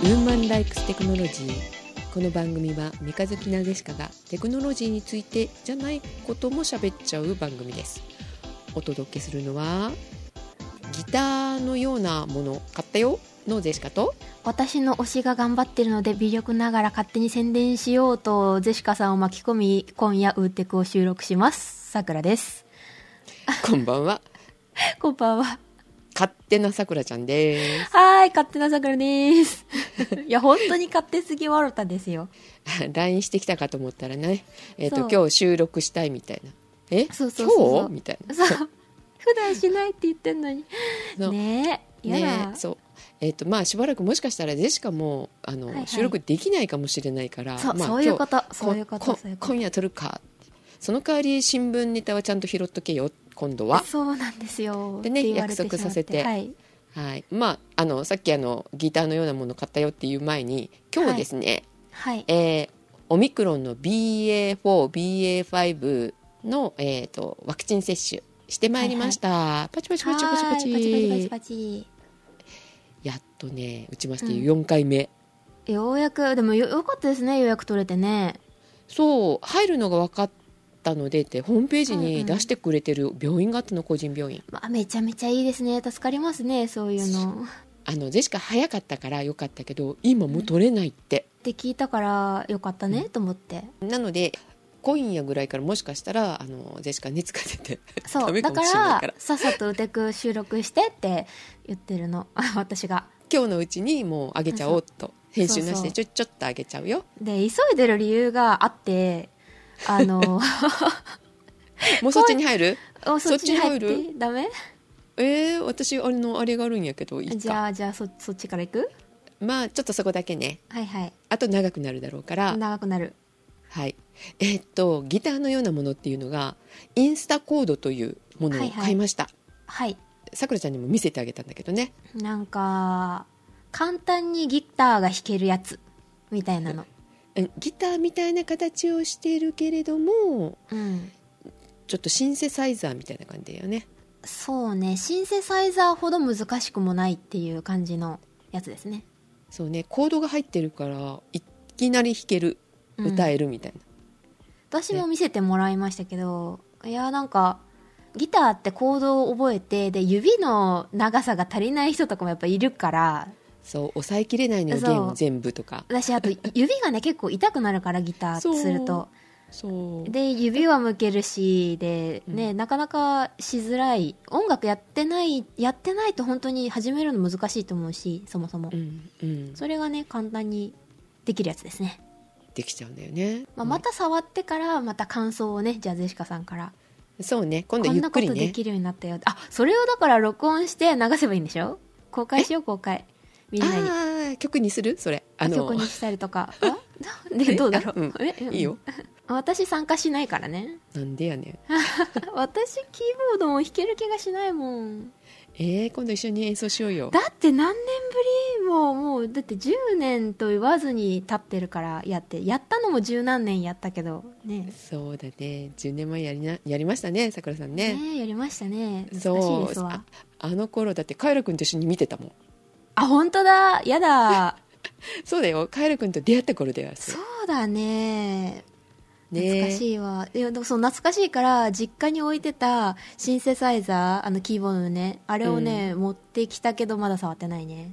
ウーマンライクステクノロジー。この番組は三日月なでしかがテクノロジーについてじゃないことも喋っちゃう番組です。お届けするのはギターのようなもの買ったよ？のジェシカと私の推しが頑張ってるので微力ながら勝手に宣伝しようとジェシカさんを巻き込み今夜ウーテクを収録します。さくらです。こんばんは。こんばんは勝手なさくらちゃんです。はーい勝手なさくらです。いや本当に勝手すぎわろたですよ。LINE してきたかと思ったらねえっ、とそう。今日収録したいみたいな。え？そうそうそうそう。今日？みたいな。そう。普段しないって言ってんのに。ねえやだ、ねそう。えっ、とまあしばらくもしかしたらジェシカもあの、はいはい。収録できないかもしれないからそうまあそういうこと今日そういうことこそういうこと。今夜撮るか。その代わり新聞ネタはちゃんと拾っとけよ今度は。そうなんですよ。でね約束させて。はい。はい。まああのさっきあのギターのようなもの買ったよっていう前に今日ですね、はい。えーオミクロンの BA4BA5 の、えー、とワクチン接種してまいりました、パチパチパチパチパチ。はーいパチパチパチパチ。やっとね打ちましてうん。4回目、ようやくでもよよかったですね予約取れてね。そう入るのが分かったのでってホームページに出してくれてる病院があったの個人病院。まあめちゃめちゃいいですね。助かりますねそういうの。あのジェシカ早かったからよかったけど今もう取れないって、って聞いたからよかったね、と思って。なので今夜ぐらいからもしかしたらあのジェシカ熱が出てそうだから。らさっさと「うてく収録して」って言ってるの。私が。今日のうちにもうあげちゃおうと。編集なしでちょちょっとあげちゃうよ。で急いでる理由があってあの もうそっちに入る？おそっちに入っそっちにてダメ？えー、私あれのあれがあるんやけどいいじかゃあじゃあそそっちから行く？まあちょっとそこだけね。はいはい。あと長くなるだろうから。長くなる。はい。えーっとギターのようなものっていうのがインスタコードというものを買いました。はい。さくらちゃんにも見せてあげたんだけどね。なんか簡単にギターが弾けるやつみたいなの。うんギターみたいな形をしているけれどもうん。ちょっとシンセサイザーみたいな感じだよね。そうね。シンセサイザーほど難しくもないっていう感じのやつですね。そうね。コードが入ってるからいきなり弾けるうん歌えるみたいな、私も見せてもらいましたけど、いやなんかギターってコードを覚えてで指の長さが足りない人とかもやっぱいるからそう抑えきれないのよそう。弦を全部とか。私あと 指がね結構痛くなるからギターすると。そう。で指は向けるしでね、なかなかしづらい。音楽やってないやってないと本当に始めるの難しいと思うしそもそも、うんうん。それがね簡単にできるやつですね、できちゃうんだよね、まあ、また触ってからまた感想をねじゃあゼシカさんから。そうね。今度こんなゆっくりね。ことできるようになったよあそれをだから録音して流せばいいんでしょ？公開しよう公開みんなに。ああ曲にする？それ。あの。曲にしたりとか。あで？どうだろう、うん。えいいよ。私参加しないからね。なんでやねん。私キーボードも弾ける気がしないもん。えー、今度一緒に演奏しようよ。だって何年ぶりももうだって10年と言わずに経ってるからやってやったのも十何年やったけどね。そうだね。10年前やりなやりましたねさくらさんね。ねやりましたね。難しいそう。あの頃だってカエル君と一緒に見てたもんあ本当だ。やだ。そうだよ。カエル君と出会った頃だよそうだね。ね懐かしいわ、いやでもそう懐かしいから実家に置いてたシンセサイザーあのキーボードのねあれをね、持ってきたけどまだ触ってないね。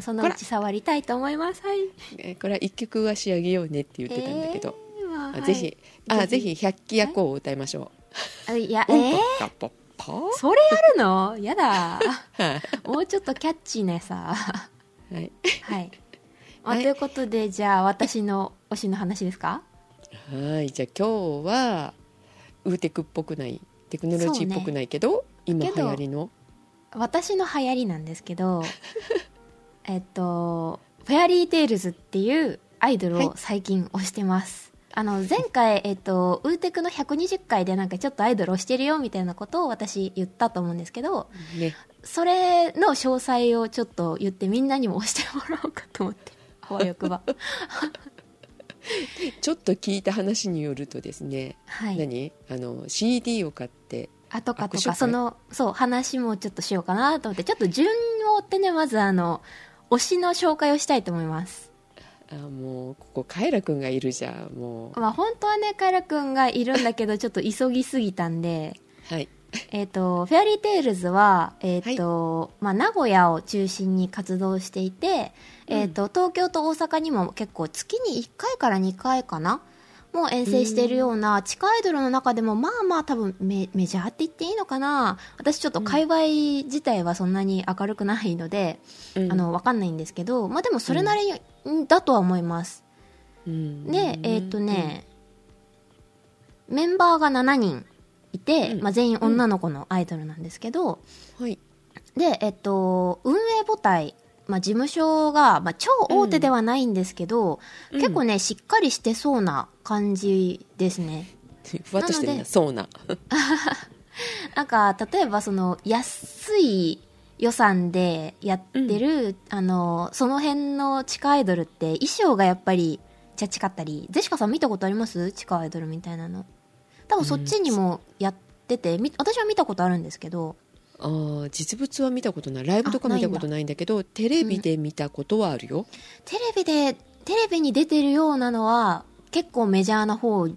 そのうち 触りたいと思います。はい。えーこれは一曲は仕上げようねって言ってたんだけど、えーまあはいあぜひあぜぜひ百鬼夜行を歌いましょあいやう、えー、ポッパッパッそれやるの？やだ。パ もうちょっとキャッチーなさ。はい。はい、まあはい。ということでじゃあ私の推しの話ですか？はい。じゃあ今日はウーテクっぽくないテクノロジーっぽくないけど、今流行りの？私の流行りなんですけど えっと「フェアリーテイルズ」っていうアイドルを最近推してます、あの前回、えっと、ウーテクの120回でなんかちょっとアイドル推してるよみたいなことを私言ったと思うんですけどね。それの詳細をちょっと言ってみんなにも押してもらおうかと思ってあわよくばちょっと聞いた話によるとですね、はい。何？あの CD を買ってあとかとかそのそう話もちょっとしようかなと思ってちょっと順を追ってねまずあの推しの紹介をしたいと思います。あもうここカエラくんがいるじゃんもう。まあ本当はね、カエラくんがいるんだけど、ちょっと急ぎすぎたんで、はい。えっ、と、フェアリーテイルズは、えっ、と、まあ名古屋を中心に活動していて、えっ、と、東京と大阪にも結構月に1回から2回かなもう遠征しているような地下アイドルの中でもまあまあ多分メメジャーって言っていいのかな。私ちょっと界隈自体はそんなに明るくないので、うん。あのわかんないんですけどまあでもそれなりにだとは思います、うん。でえっ、とね、メンバーが7人いて、うん。まあ、全員女の子のアイドルなんですけど、はい。でえっと運営母体まあ、事務所が、まあ、超大手ではないんですけど、うん。結構ね、しっかりしてそうな感じですね。ふわっとしてるそうな。なんか、例えばその、安い予算でやってる、あの、その辺の地下アイドルって衣装がやっぱり、チャチかったり、ゼシカさん見たことあります？地下アイドルみたいなの。多分そっちにもやってて、み私は見たことあるんですけど、あー実物は見たことない。ライブとか見たことないんだけどテレビで見たことはあるよ、テレビで、テレビに出てるようなのは、結構メジャーな方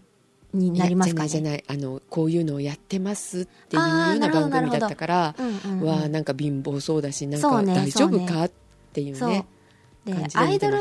になりますかね？じゃないあのこういうのをやってますっていうような番組だったからうんうんうんわあなんか貧乏そうだしなんか大丈夫かっていうね。でアイドル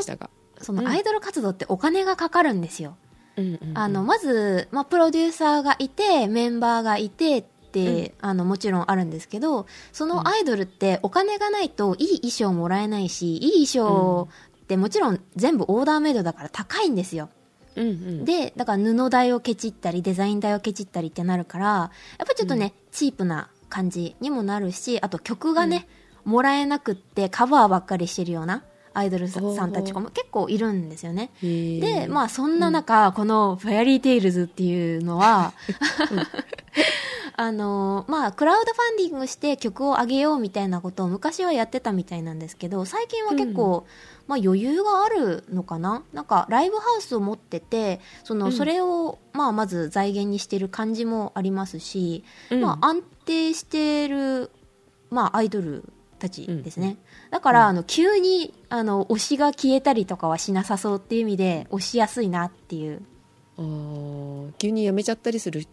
そのアイドル活動ってお金がかかるんですよ。うんうんうんあの、まず、まあ、プロデューサーがいて、メンバーがいてって、あの、もちろんあるんですけど、そのアイドルってお金がないといい衣装もらえないし、いい衣装ってもちろん全部オーダーメイドだから高いんですよ。うんうん。で、だから布代をケチったり、デザイン代をケチったりってなるから、やっぱちょっとね、チープな感じにもなるし、あと曲がね、もらえなくってカバーばっかりしてるようなアイドルささんたちも結構いるんですよね。で、まあそんな中、このフェアリーテイルズっていうのは、あの、まあクラウドファンディングして曲を上げようみたいなことを昔はやってたみたいなんですけど、最近は結構、まあ余裕があるのかな？なんかライブハウスを持ってて、その、うん。それを、まあまず財源にしてる感じもありますし、うん。まあ安定してる、まあアイドルたちですね。だから、あの、急に、あの、推しが消えたりとかはしなさそうっていう意味で、推しやすいなっていう。あー急にやめちゃったりする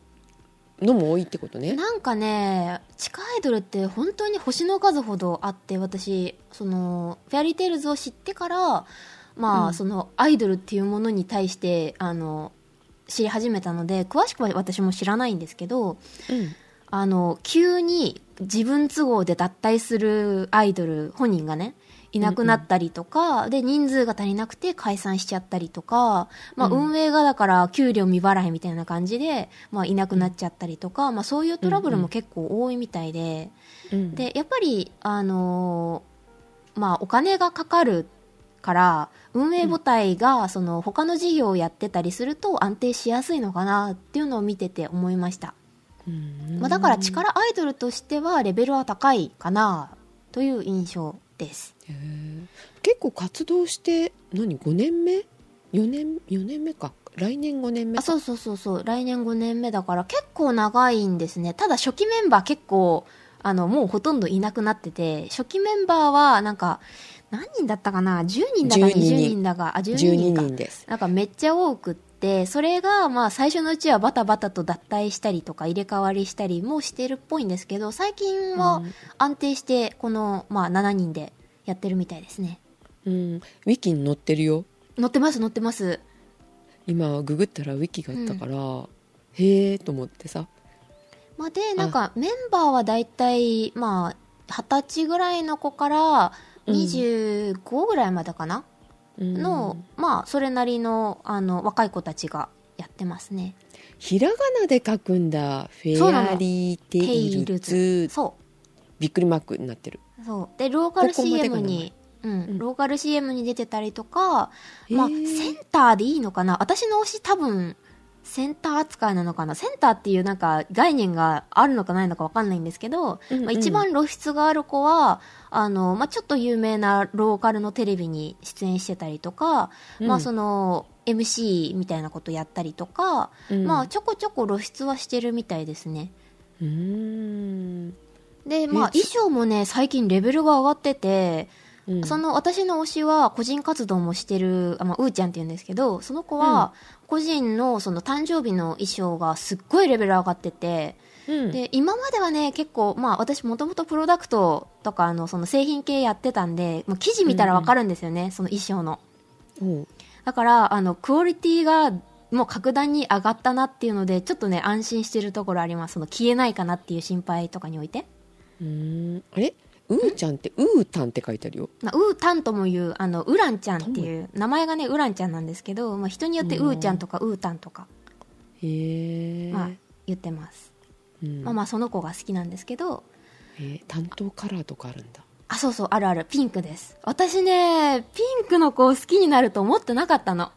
のも多いってことね。なんかね、地下アイドルって本当に星の数ほどあって、私、その、フェアリーテイルズを知ってから、まあ、うん。その、アイドルっていうものに対して、あの、知り始めたので、詳しくは私も知らないんですけど、うん。あの、急に自分都合で脱退するアイドル本人がね、いなくなったりとか、で、人数が足りなくて解散しちゃったりとか、まあ、うん。運営がだから給料未払いみたいな感じで、まあ、いなくなっちゃったりとか、まあ、そういうトラブルも結構多いみたいで、うん。で、やっぱり、あのーまあ、お金がかかるから、運営母体が、その、他の事業をやってたりすると安定しやすいのかなっていうのを見てて思いました。うんまあ、だから力アイドルとしてはレベルは高いかなという印象です。結構活動して何？5年目？4年？4年目か来年5年目あ、そうそうそうそう。来年5年目だから結構長いんですね。ただ初期メンバー結構、あの、もうほとんどいなくなってて、初期メンバーはなんか、何人だったかな ?10 人だか12 20人人だか、あ、12 12人か。人ですなんかめっちゃ多くって、それがまあ最初のうちはバタバタと脱退したりとか入れ替わりしたりもしてるっぽいんですけど、最近はうん。安定してこのまあ7人でやってるみたいですね。うん。ウィキに載ってるよ。乗ってます乗ってます。今ググったらウィキがあったから、へえと思ってさ。まあ、で、なんかメンバーはだいたいまあ20歳ぐらいの子から25ぐらいまでかな、うんの、まあそれなりのあの若い子たちがやってますね。ひらがなで書くんだ。フェアリーテイルズそびっくりマークになってる。う。そう。で、ローカル CM に、うん、うん。ローカル CM に出てたりとか、まあ、センターでいいのかな？私の推し多分、センター扱いなのかな？センターっていうなんか概念があるのかないのかわかんないんですけど、うんうん。まあ、一番露出がある子は、あの、まあ、ちょっと有名なローカルのテレビに出演してたりとか、うん。まあ、その、MC みたいなことやったりとか、うん。まあ、ちょこちょこ露出はしてるみたいですね。うーん。で、まあ、え衣装もね、最近レベルが上がってて、うん。その私の推しは個人活動もしてる、あまあ、うーちゃんって言うんですけど、その子は個人のその誕生日の衣装がすっごいレベル上がってて、うん。で、今まではね、結構、まあ私もともとプロダクトとかあのその製品系やってたんで、もう記事見たらわかるんですよね、その衣装の。だから、あの、クオリティがもう格段に上がったなっていうので、ちょっとね、安心してるところあります。その消えないかなっていう心配とかにおいて。うーん。あれ？うーちゃんってうーたんって書いてあるよ。まあ、ウータンともいう、あの、ウランちゃんっていう、名前がね、ウランちゃんなんですけど、まあ、人によってウー。ちゃんとかウータンとか、へえ、まあ、言ってます。うんまあまあ、その子が好きなんですけど、えー担当カラーとかあるんだあ、そうそう、あるある、ピンクです。私ね、ピンクの子を好きになると思ってなかったの。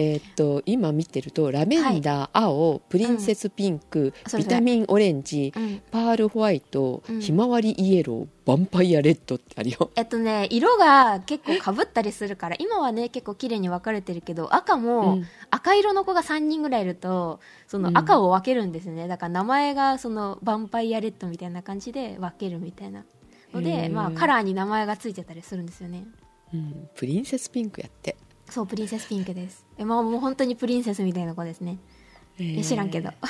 えーっと今見てるとラメンダー、青プリンセスピンク、それそれビタミンオレンジ、うん。パールホワイト、うんひまわりイエローヴァンパイアレッドってあるよえっとね、色が結構かぶったりするから、今はね、結構綺麗に分かれてるけど、赤も、うん赤色の子が3人ぐらいいると、その赤を分けるんですね。だから名前がその、ヴァンパイアレッドみたいな感じで分けるみたいな。のへで、ーまあ、カラーに名前がついてたりするんですよね。うん、プリンセスピンクやって、そう、プリンセスピンクです。え、まあもう本当にプリンセスみたいな子ですね。えーえ知らんけど。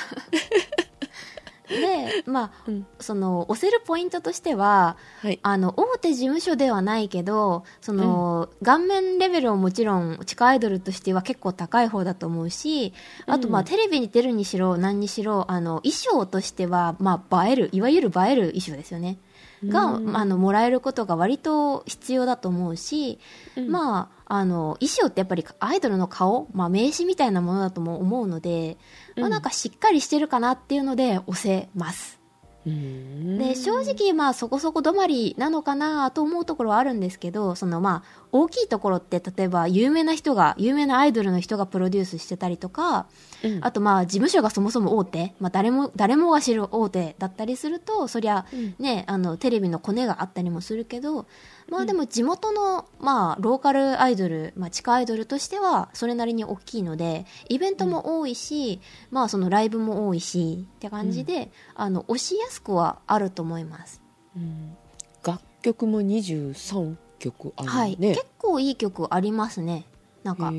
で、まあ、うんその、押せるポイントとしては、はいあの、大手事務所ではないけど、その、顔面レベルはもちろん、地下アイドルとしては結構高い方だと思うし、あと、まあ、うんテレビに出るにしろ、何にしろ、あの、衣装としては、まあ、映える、いわゆる映える衣装ですよね。が、うん。あの、もらえることが割と必要だと思うし、うん。まあ、あの、衣装ってやっぱりアイドルの顔、まあ、名刺みたいなものだとも思うので、まあ、うん。なんかしっかりしてるかなっていうので押せます。うん。で、正直、まあ、そこそこ止まりなのかなと思うところはあるんですけど、その、まあ、大きいところって、例えば、有名な人が、有名なアイドルの人がプロデュースしてたりとか、うん。あと、まあ、事務所がそもそも大手、まあ、誰も、誰もが知る大手だったりすると、そりゃ、うん。ね、あの、テレビのコネがあったりもするけど、まあ、でも、地元の、まあ、ローカルアイドル、まあ、地下アイドルとしては、それなりに大きいので、イベントも多いし、まあ、そのライブも多いし、って感じで、あの、押しやすくはあると思います。うん楽曲も23曲あるはい。ね、結構いい曲ありますね。なんか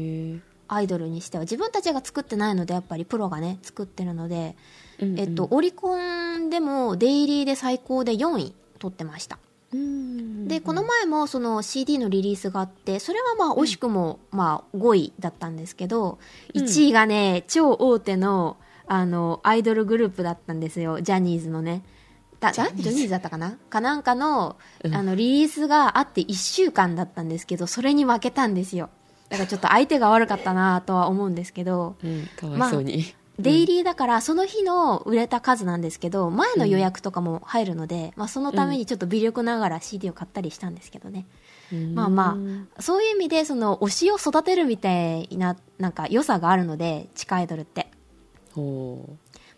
アイドルにしては。自分たちが作ってないので、やっぱりプロがね、作ってるので、うんうんえっと、オリコンでも、デイリーで最高で4位取ってました。うん。で、この前もその CD のリリースがあって、それはまあ惜しくもまあ5位だったんですけど、うん。1位がね、超大手の、あの、アイドルグループだったんですよ。ジャニーズのね。だ、ジャニーズ？だったかな？かなんかの、うん。あの、リリースがあって1週間だったんですけど、それに負けたんですよ。だからちょっと相手が悪かったなとは思うんですけど、うん、かわいそうに、デイリーだからその日の売れた数なんですけど、前の予約とかも入るので、まあそのためにちょっと微力ながら CD を買ったりしたんですけどね。うん。まあまあ、そういう意味で、その推しを育てるみたいな、なんか良さがあるので、地下アイドルって。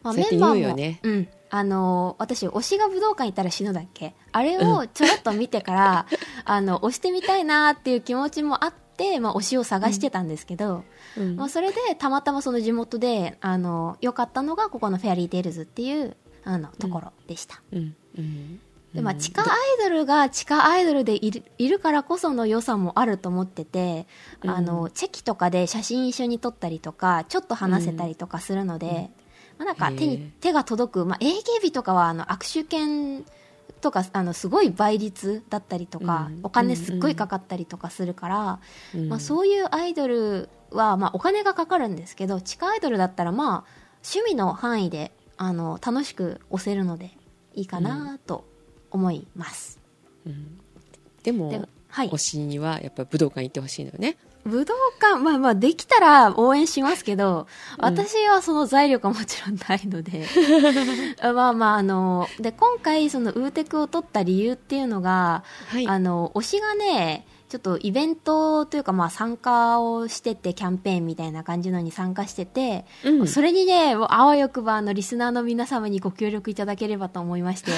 まあ、メンバーも、ねうん。あのー私、推しが武道館行ったら死ぬだっけ？あれをちょろっと見てから、あの、推してみたいなっていう気持ちもあって、まあ、推しを探してたんですけど、うん。まあ、それで、たまたまその地元で、あの、良かったのが、ここのフェアリーテイルズっていう、あの、ところでした。うん。うん。でまあ、うん。地下アイドルが地下アイドルでいるいるからこその良さもあると思ってて、うん。あのチェキとかで写真一緒に撮ったりとかちょっと話せたりとかするので、まあ、なんか手へにー。手が届く、まあ、AKB とかはあの握手券とかあのすごい倍率だったりとか、うん。お金すっごいかかったりとかするから、うん。まあ、そういうアイドルは、まあ、お金がかかるんですけど地下アイドルだったらまあ趣味の範囲であの楽しく押せるのでいいかなと思います。うん。でもではい。推しにはやっぱ武道館行ってほしいのよね武道館、まあまあ、できたら応援しますけど、うん。私はその財力はもちろんないので、まあまあ、あの、で、今回、その、ウーテクを取った理由っていうのが、はい。あの、推しがね、ちょっとイベントというか、まあ参加をしてて、キャンペーンみたいな感じのに参加してて、うん。それにね、あわよくば、あの、リスナーの皆様にご協力いただければと思いまして、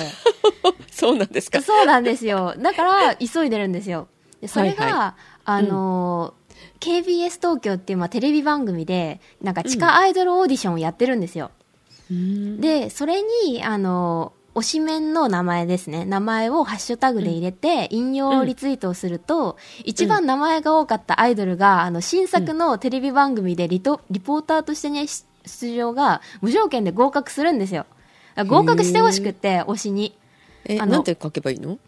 そうなんですか？そうなんですよ。だから、急いでるんですよ。でそれが、はいはあのー KBS 東京っていう、まあ、テレビ番組で、なんか地下アイドルオーディションをやってるんですよ。うんで、それに、あのー推しメンの名前ですね。名前をハッシュタグで入れて、引用リツイートをすると、一番名前が多かったアイドルが、あの、新作のテレビ番組でリトリポーターとしてね、し出場が無条件で合格するんですよ。合格してほしくって、推しに。え、あのなんて書けばいいの？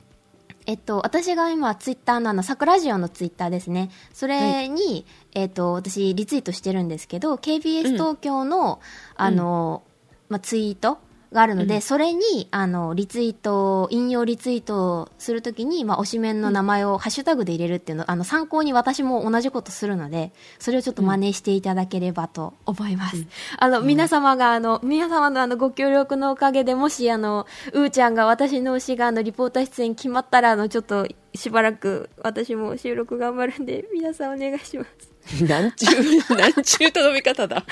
えっと、私が今、ツイッターのあの、桜ジオのツイッターですね。それに、えっと、私、リツイートしてるんですけど、KBS 東京の、あの、まあ、ツイートがあるので、それに、あの、リツイート、引用リツイートするときに、まあ、推しメンの名前をハッシュタグで入れるっていうの、あの、参考に私も同じことするので、それをちょっと真似していただければと思います。あの、皆様が、あの、皆様のあの、ご協力のおかげで、もし、あの、うーちゃんが私の推しが、あの、リポーター出演決まったら、あの、ちょっと、しばらく、私も収録頑張るんで、皆さんお願いします。なんちゅう、なんちゅう頼み方だ。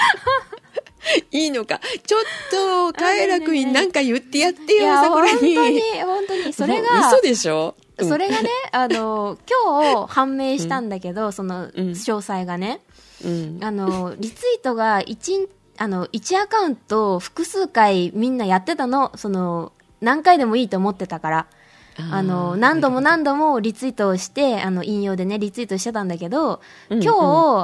いいのか。ちょっと、カエラくんになんか言ってやってよ、いや、本桜当にに。、本当に、それが、嘘でしょ、うん。それがね、あの、今日判明したんだけど、その、うん。詳細がね、うん。あの、リツイートが1、あの、1アカウント複数回みんなやってたの、その、何回でもいいと思ってたから。あの、何度も何度もリツイートをして、あの、引用でね、リツイートしてたんだけど、うん。今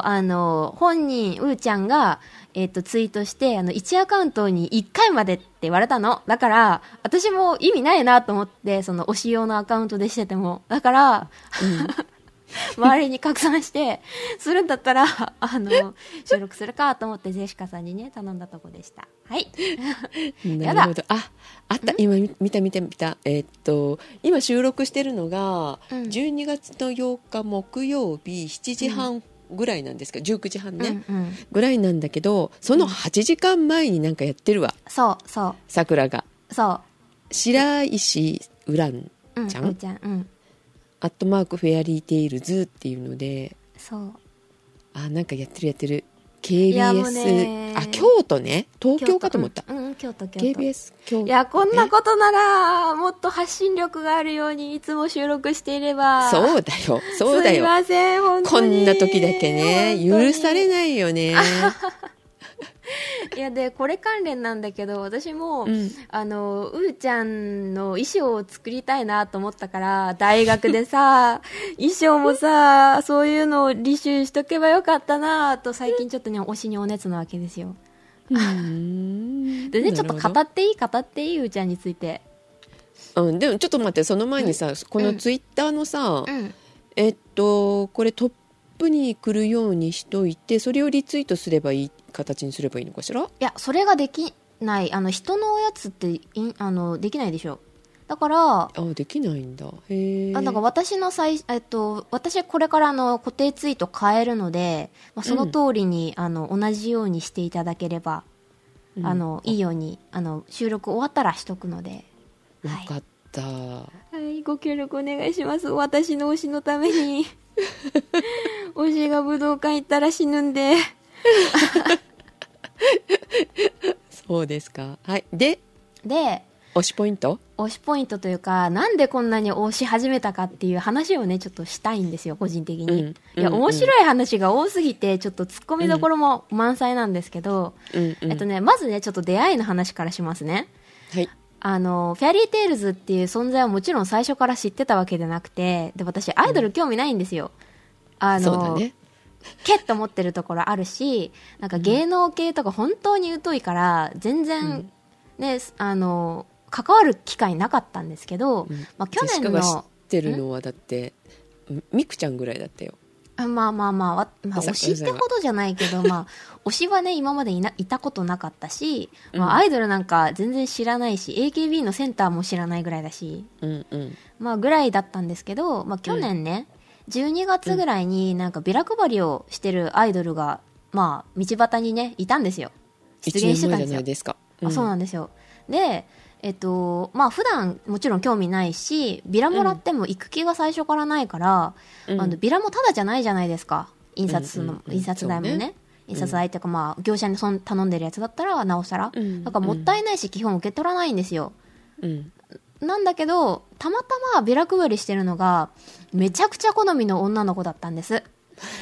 日、あの、本人、うーちゃんが、えっ、と、ツイートして、あの、1アカウントに1回までって言われたの。だから、私も意味ないなと思って、その、推し用のアカウントでしてても。だから、周りに拡散して、するんだったら、あの、収録するかと思って、ジェシカさんにね、頼んだとこでした。はい。なるほど。あ、あった。今見見た見た見た。えーっと、今収録してるのが、うん12月の8日木曜日7時半ぐらいなんですか、19時半ね、うんうん。ぐらいなんだけど、その8時間前になんかやってるわ、そう、そ桜が。う、そ白石ウランう。うん、ちゃん？うーちゃん、うん。アットマークフェアリーテイルズっていうので、そう。あ、なんかやってるやってる。やもうね KBS、あ、京都ね。東京かと思った。うん、うん、京都、京都。KBS 京都。いや、こんなことなら、もっと発信力があるように、いつも収録していれば。そうだよ。そうだすいよ。ません、本当こに。んな時だけね、許されないよね。いや、で、これ関連なんだけど、私も、うん。あの、うーちゃんの衣装を作りたいなと思ったから、大学でさ、衣装もさ、そういうのを履修しとけばよかったなと、最近ちょっとね、推しにお熱なわけですよ。うん。でね、ちょっと語っていい？語っていい？うーちゃんについて。うん、でもちょっと待ってその前にさ、このツイッターのさ、うん。えっとこれトップに来るようにしといてそれをリツイートすればいい形にすればいいのかしら？いや、それができない。あの、人のおやつっていん、あの、できないでしょ。だから、あできないんだ。へえあだから私の最、えっと、私これからあの固定ツイート変えるので、まあ、その通りに、あの同じようにしていただければ、うん。あのいいようにあの収録終わったらしとくので、分かった、はい、ご協力お願いします。私の推しのために 推しが武道館行ったら死ぬんで。そうですか。はい。でで推しポイント？推しポイントというかなんでこんなに推し始めたかっていう話をねちょっとしたいんですよ個人的に、うんいやうん。うん面白い話が多すぎてちょっとツッコミどころも満載なんですけど、うんうん。えっとね、まずねちょっと出会いの話からしますね。はい。あのフェアリーテイルズっていう存在はもちろん最初から知ってたわけじゃなくてで私アイドル興味ないんですよ、あのそうだね。けっと思ってるところあるしなんか芸能系とか本当に疎いから全然、ねあの関わる機会なかったんですけど、うん。まあ、去年ジェシカが知っのてるのはだってみくちゃんぐらいだったよ。あまあまあまあわ、まあ、推しってほどじゃないけど、まあ、推しはね、今までいないたことなかったし、まうん。あ、アイドルなんか全然知らないし、AKB のセンターも知らないぐらいだし、うんうん。まあ、ぐらいだったんですけど、まあ、去年ね、12月ぐらいになんかビラ配りをしてるアイドルが、まあ、道端にね、いたんですよ。出現してたんですよ。ないですか、あそうなんですよ。で、えっと、まあ普段もちろん興味ないし、ビラもらっても行く気が最初からないから、うんあのビラもタダじゃないじゃないですか。印刷の、うんうんうん印刷代もね。ね印刷代っていうかまあ業者にそん頼んでるやつだったらなおさら。うんだからもったいないし基本受け取らないんですよ。うんなんだけど、たまたまビラ配りしてるのが、めちゃくちゃ好みの女の子だったんです。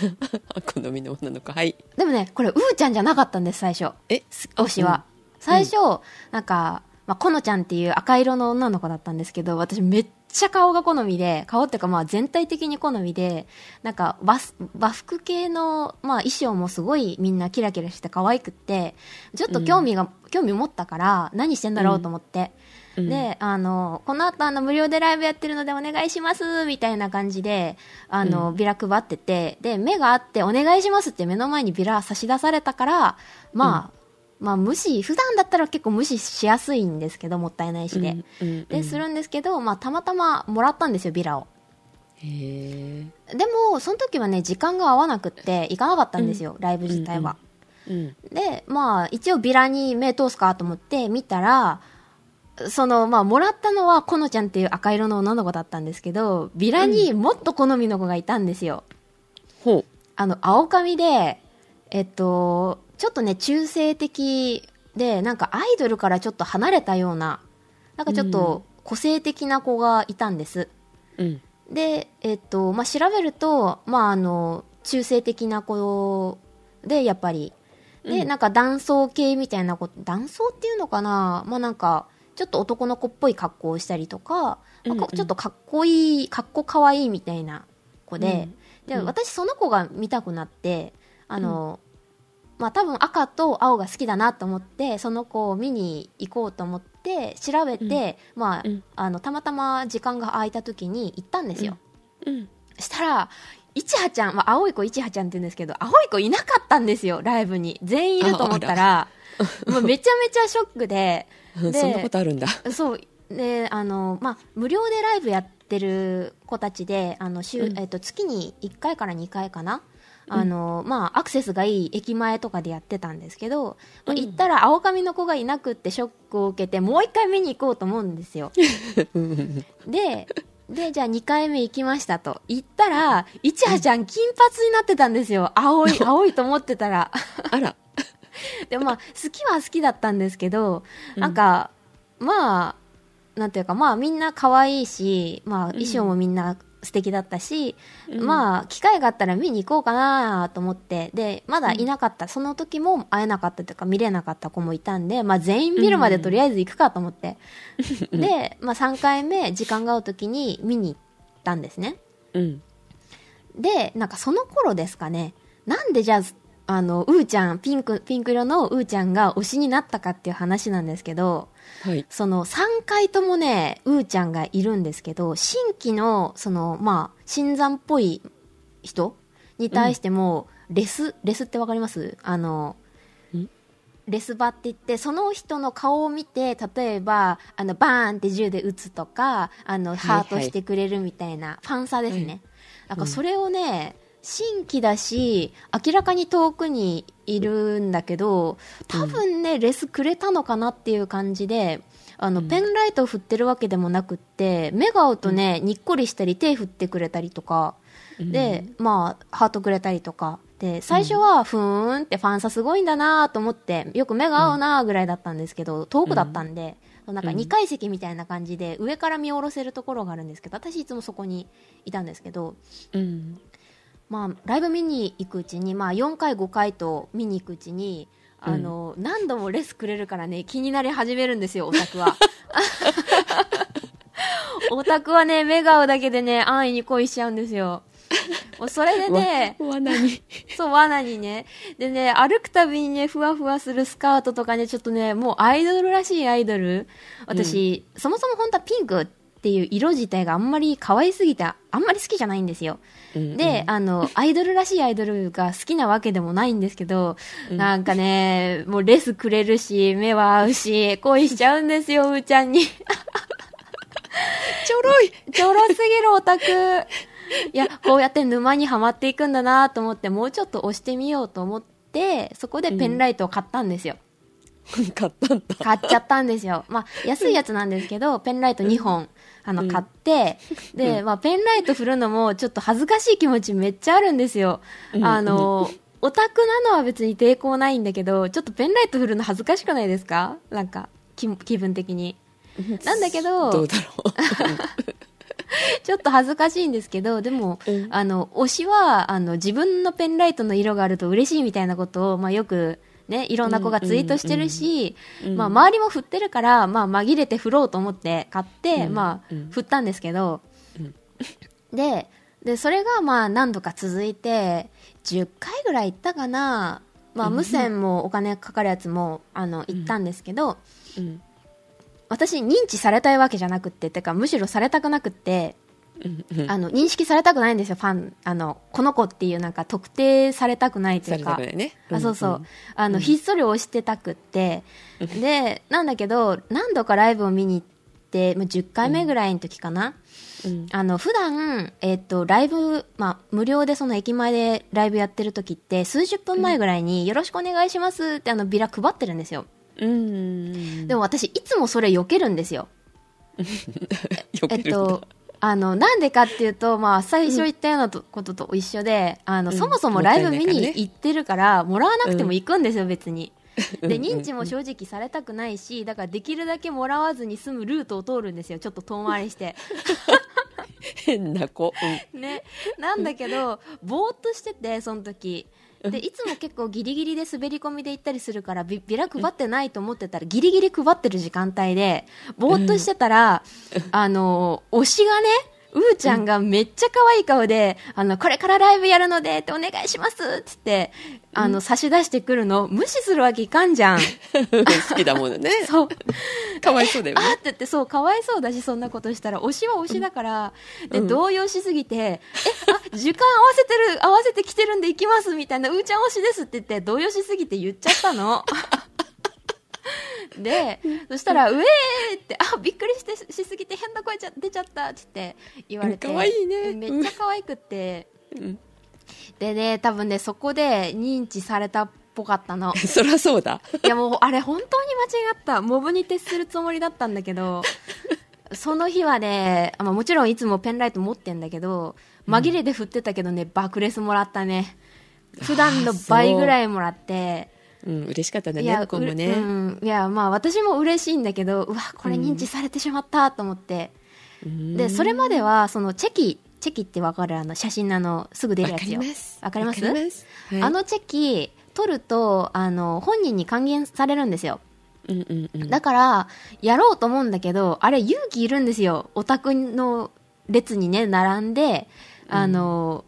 好みの女の子はいでもね、これ、うーちゃんじゃなかったんです、最初。え？推しは。最初、なんか、まあ、このちゃんっていう赤色の女の子だったんですけど、私めっちゃ顔が好みで、顔っていうかまあ全体的に好みで、なんか和す和服系の、まあ、衣装もすごいみんなキラキラして可愛くって、ちょっと興味が、興味持ったから、何してんだろうと思って。うんで、あの、この後あの無料でライブやってるのでお願いしますみたいな感じで、あの、ビラ配ってて、で、目があってお願いしますって目の前にビラ差し出されたから、まあ、まあ無視、普段だったら結構無視しやすいんですけど、もったいないしで。うんうんうん。で、するんですけど、まあたまたまもらったんですよ、ビラを。へえでも、その時はね、時間が合わなくって、行かなかったんですよ、ライブ自体は。うん。で、まあ、一応ビラに目通すかと思って見たら、その、まあ、もらったのは、このちゃんっていう赤色の女の子だったんですけど、ビラにもっと好みの子がいたんですよ。ほあの、青髪で、えっと、ちょっとね、中性的で、なんかアイドルからちょっと離れたような、なんかちょっと個性的な子がいたんです。ううん。で、えっと、まあ、調べると、まあ、あの、中性的な子で、やっぱり、で、うん。なんか男装系みたいな子、男装っていうのかな？まあ、なんか、ちょっと男の子っぽい格好をしたりとか、まあうん。うんちょっとかっこいい、かっこかわいいみたいな。子で、で、うん。私その子が見たくなって、あの、まあ多分赤と青が好きだなと思って、その子を見に行こうと思って、調べて、まあ、うん。あの、たまたま時間が空いた時に行ったんですよ。うん。したら、いちはちゃん、まあ、青い子いちはちゃんって言うんですけど、青い子いなかったんですよ、ライブに。全員いると思ったら、もうめちゃめちゃショックで、うんでそんなことあるんだ。そう、で、あの、まあ、無料でライブやってる子たちで、あの、週、うん。えっと、月に1回から2回かな。あの、まあ、アクセスがいい駅前とかでやってたんですけど、まあうん。行ったら青髪の子がいなくってショックを受けて、もう一回見に行こうと思うんですよ。う んうん。で、で、じゃあ2回目行きましたと。行ったら、いちはちゃん金髪になってたんですよ。青い、青いと思ってたら。あら でもまあ、好きは好きだったんですけど、うんなんか、まあ、なんていうか、まあみんな可愛いし、まあん衣装もみんな素敵だったし、うん。まあ機会があったら見に行こうかなと思って、で、まだいなかった、その時も会えなかったというか見れなかった子もいたんで、まあ全員見るまでとりあえず行くかと思って。で、まあ3回目時間が合う時に見に行ったんですね。うん。で、なんかその頃ですかね、なんでじゃあ、あの、うーちゃん、ピンク、ピンク色のうーちゃんが推しになったかっていう話なんですけど、はい。その3回ともね、うーちゃんがいるんですけど、新規の、その、まあ、新参っぽい人に対しても、レス、レスってわかります？あのん、レスバって言って、その人の顔を見て、例えば、あの、バーンって銃で撃つとか、あの、はいハートしてくれるみたいな、ファンサですね。なんかそれをね、新規だし、明らかに遠くにいるんだけど、多分ね、レスくれたのかなっていう感じで、あの、ペンライトを振ってるわけでもなくって、目が合うとね、にっこりしたり、手振ってくれたりとか、で、まあ、ハートくれたりとか。で、最初は、ふーんってファンサすごいんだなと思って、よく目が合うなぐらいだったんですけど、遠くだったんで、なんか2階席みたいな感じで、上から見下ろせるところがあるんですけど、私いつもそこにいたんですけど、うんまあ、ライブ見に行くうちに、まあ、4回、5回と見に行くうちに、あの、何度もレスくれるからね、気になり始めるんですよ、オタクは。オタクはね、目が合うだけでね、安易に恋しちゃうんですよ。もうそれでね、わ罠にそう、罠にね。でね、歩くたびにね、ふわふわするスカートとかね、ちょっとね、もうアイドルらしいアイドル。私、そもそも本当はピンクっていう色自体があんまり可愛すぎて、あんまり好きじゃないんですよ。うんで、あの、アイドルらしいアイドルが好きなわけでもないんですけど、なんかね、もうレスくれるし、目は合うし、恋しちゃうんですよ、うーちゃんに。ちょろいちょろすぎるオタク。いや、こうやって沼にはまっていくんだなと思って、もうちょっと押してみようと思って、そこでペンライトを買ったんですよ。買ったんだ買っちゃったんですよ。まあ、安いやつなんですけど、ペンライト2本、あの、買って、で、まあ、ペンライト振るのも、ちょっと恥ずかしい気持ちめっちゃあるんですよ。うんあの、オタクなのは別に抵抗ないんだけど、ちょっとペンライト振るの恥ずかしくないですか？なんか、気気分的に。なんだけどどうだろ ちょっと恥ずかしいんですけど、でも、うん。あの、推しは、あの、自分のペンライトの色があると嬉しいみたいなことを、まあ、よく、ね、いろんな子がツイートしてるし、うんまあ、周りも振ってるから、まあ、紛れて振ろうと思って買って、うんまあうん、振ったんですけど、うん。で、で、それがまあ、何度か続いて、10回ぐらい行ったかな、まあ、うん。無線もお金かかるやつも、あの、行ったんですけど、うん。私、認知されたいわけじゃなくって、てか、むしろされたくなくって、あの、認識されたくないんですよ、ファン。あの、この子っていうなんか特定されたくないというか。あそうそう、んあの、うんひっそり押してたくって、で、なんだけど、何度かライブを見に行って、まあ、10回目ぐらいの時かな。うんあの、普段、えっと、ライブ、まあ、無料でその駅前でライブやってる時って、数十分前ぐらいに、よろしくお願いしますってあの、ビラ配ってるんですよ。うんでも私、いつもそれ避けるんですよ。えっと、あの、なんでかっていうと、まあ、最初言ったようなとことと一緒で、あの、うん。そもそもライブ見に行ってるから、もらわなくても行くんですよ、別に。で、うん。認知も正直されたくないし、だからできるだけもらわずに済むルートを通るんですよ、ちょっと遠回りして。変な子。ね。なんだけど、ぼーっとしてて、その時。で、いつも結構ギリギリで滑り込みで行ったりするから、ビビラ配ってないと思ってたら、ギリギリ配ってる時間帯で、ぼーっとしてたら、あの、推しがね、うーちゃんがめっちゃ可愛い顔で、あの、これからライブやるので、ってお願いしますって言って、あの、差し出してくるの、無視するわけいかんじゃん。好きだものね そう。かわいそうだよねあーって言って、そう、かわいそうだし、そんなことしたら、推しは推しだから、で、うん動揺しすぎて、え、あ、時間合わせてる、合わせてきてるんで行きます、みたいな、うーちゃん推しですって言って、動揺しすぎて言っちゃったの。で、そしたら、うえーって、あ、びっくりしてしすぎて変な声ちゃ出ちゃったって言われて。ねめっちゃ可愛くって。うんでね、多分ね、そこで認知されたっぽかったの。そりゃそうだいやもう、あれ本当に間違った。モブに徹するつもりだったんだけど、その日はね、あまあ、もちろんいつもペンライト持ってんだけど、紛れで振ってたけどね、爆レスもらったね。普段の倍ぐらいもらって、うん嬉しかったんだね向こうもうね。うん、いや、まあ私も嬉しいんだけど、うわ、これ認知されてしまったと思って。うん。で、それまでは、そのチェキ、チェキってわかる？あの写真のあの、すぐ出るやつよ。わかります。わかります？わかります。はい。あのチェキ、取ると、あの、本人に還元されるんですよ。うんうんうん。だから、やろうと思うんだけど、あれ勇気いるんですよ。オタクの列にね、並んで、あの、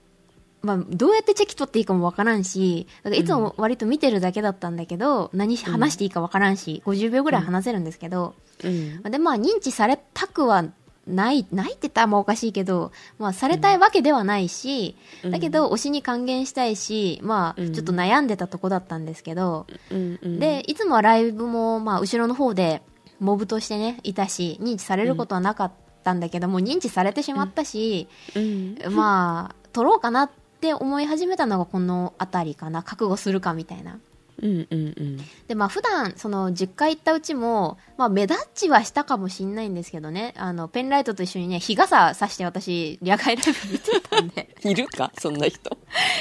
まあ、どうやってチェキ取っていいかもわからんし、だからいつも割と見てるだけだったんだけど、何し話していいかわからんし、50秒ぐらい話せるんですけど、うん。で、まあ、認知されたくはない、ないって言ったらおかしいけど、まあ、されたいわけではないし、うん。だけど、推しに還元したいし、まあ、うん。ちょっと悩んでたとこだったんですけど、うんうんで、いつもはライブも、まあ、後ろの方で、モブとしてね、いたし、認知されることはなかったんだけども、認知されてしまったし、うん。まあ、撮ろうかなって思い始めたのがこのあたりかな。覚悟するかみたいな。うんうんうんで、まあ、普段、その、10回行ったうちも、まあ、目立ちはしたかもしんないんですけどね、あの、ペンライトと一緒にね、日傘さして私、野外ライブ見てたんで。いるか？そんな人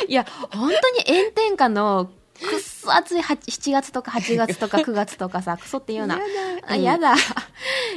いや、本当に炎天下の、くっそ暑いは7月とか8月とか 9月とかさ、クソっていうような。やだ。やだ。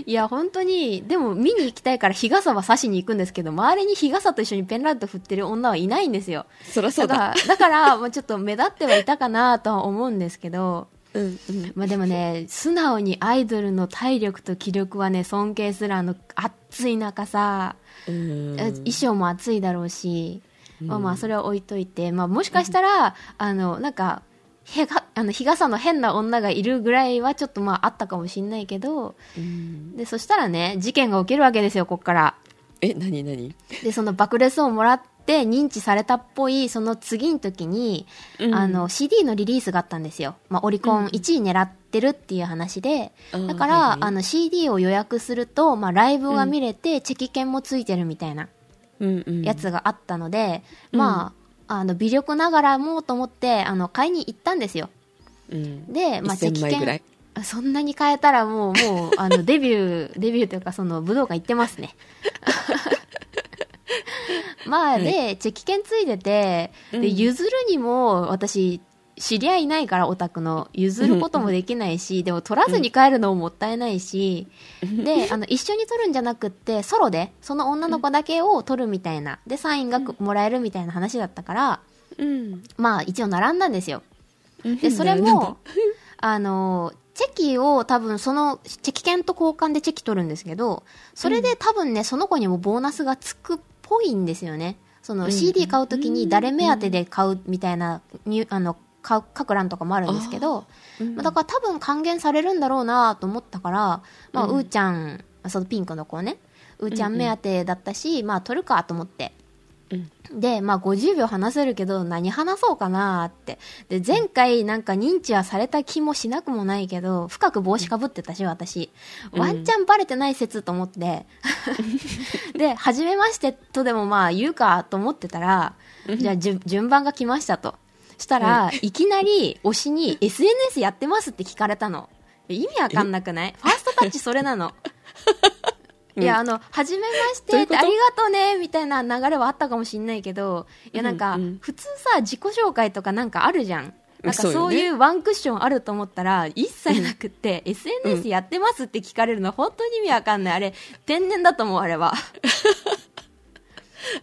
いや、本当に、でも見に行きたいから日傘は差しに行くんですけど、周りに日傘と一緒にペンライト振ってる女はいないんですよ。そりゃそうだ。だから、だから、まあちょっと目立ってはいたかなとは思うんですけど、うんうん。まあでもね、素直にアイドルの体力と気力はね、尊敬するあの、暑い中さ、うん。衣装も暑いだろうし、まあまあそれは置いといて、まあもしかしたら、あの、なんか、へがあの日傘の変な女がいるぐらいはちょっとまああったかもしんないけど、うん。で、そしたらね、事件が起きるわけですよ、こっから。え何何？で、その爆レスをもらって認知されたっぽい、その次の時に、うん。あの、CD のリリースがあったんですよ。まあ、オリコン1位狙ってるっていう話で、あーだから、はいはい。あの、CD を予約すると、まあ、ライブが見れて、チェキ券もついてるみたいなうんうん。やつがあったので、うん。まあ、あの、微力ながらもと思って、あの、買いに行ったんですよ。うんで、まあ、チェ1000キ券、そんなに買えたらもう、もう、あの、デビュー、デビューというか、その、武道館行ってますね。まあ、で、チェキ券ついてて、うんで、譲るにも、私、知り合いないから、オタクの。譲ることもできないし、でも取らずに帰るのももったいないし、で、あの、一緒に取るんじゃなくって、ソロで、その女の子だけを取るみたいな、で、サインがもらえるみたいな話だったから、うん。まあ、一応並んだんですよ。で、それも、あの、チェキを多分その、チェキ券と交換でチェキ取るんですけど、それで多分ね、その子にもボーナスがつくっぽいんですよね。そのうん。CD 買うときに誰目当てで買うみたいな、にあの、書く欄とかもあるんですけど、うんまあだから多分還元されるんだろうなと思ったから、まあ、うんうーちゃん、そのピンクの子ね、うーちゃん目当てだったし、まあ、取るかと思って。うんで、まあ、50秒話せるけど、何話そうかなって。で、前回なんか認知はされた気もしなくもないけど、深く帽子かぶってたし、私。うんワンチャンバレてない説と思って。で、初めましてとでもまあ言うかと思ってたら、じゃあ順順番が来ましたと。したら、いきなり推しに SNS やってますって聞かれたの。意味わかんなくない？ファーストタッチそれなの。いや、あの、はじめましてってありがとうねみたいな流れはあったかもしんないけど、いや、なんか、普通さ、自己紹介とかなんかあるじゃん。なんかそういうワンクッションあると思ったら、一切なくって、SNS やってますって聞かれるの、本当に意味わかんない。あれ、天然だと思う、あれは。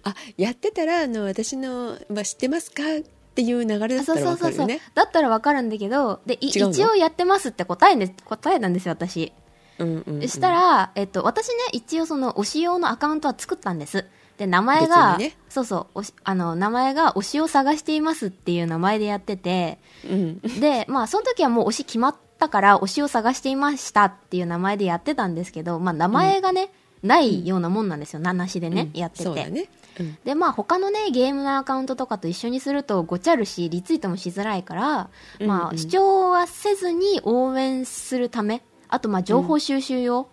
あやってたらあの私の、まあ、知ってますか？っていう流れだったらそうそうそうそう。わかるよねだったらわかるんだけど、で、一応やってますって答えんです、答えなんですよ、私。うんうんうん。したら、えっと、私ね、一応その推し用のアカウントは作ったんです。で、名前が、ね。そうそう、あの、名前が推しを探していますっていう名前でやってて、うん。で、まあ、その時はもう推し決まったから、推しを探していましたっていう名前でやってたんですけど、まあ、名前がね、ないようなもんなんですよ、名なしでね、うん。やってて。そうだね、うん。で、まあ他のね、ゲームのアカウントとかと一緒にするとごちゃるし、リツイートもしづらいから、うんまあうん視聴はせずに応援するため、あとまあ情報収集用、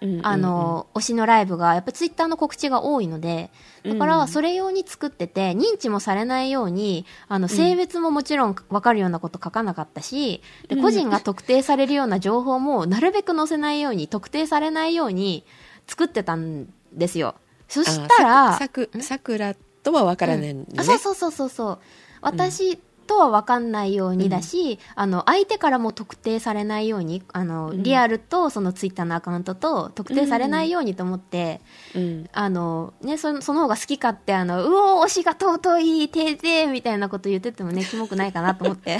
うんうんあの、推しのライブが、やっぱツイッターの告知が多いので、だかうん。らそれ用に作ってて、認知もされないように、あの、性別ももちろんわかるようなこと書かなかったし、で、うん。個人が特定されるような情報もなるべく載せないように、特定されないように作ってたんですよ。そしたら、あさくさくらとは分からないのね、あそうそうそうそうそう。私とは分かんないようにだし、あの相手からも特定されないようにあの、うん。リアルとそのツイッターのアカウントと特定されないようにと思って、うん。あのね、そその方が好き勝手あのうおー推しが尊いてーてーみたいなこと言っててもね キモくないかなと思って。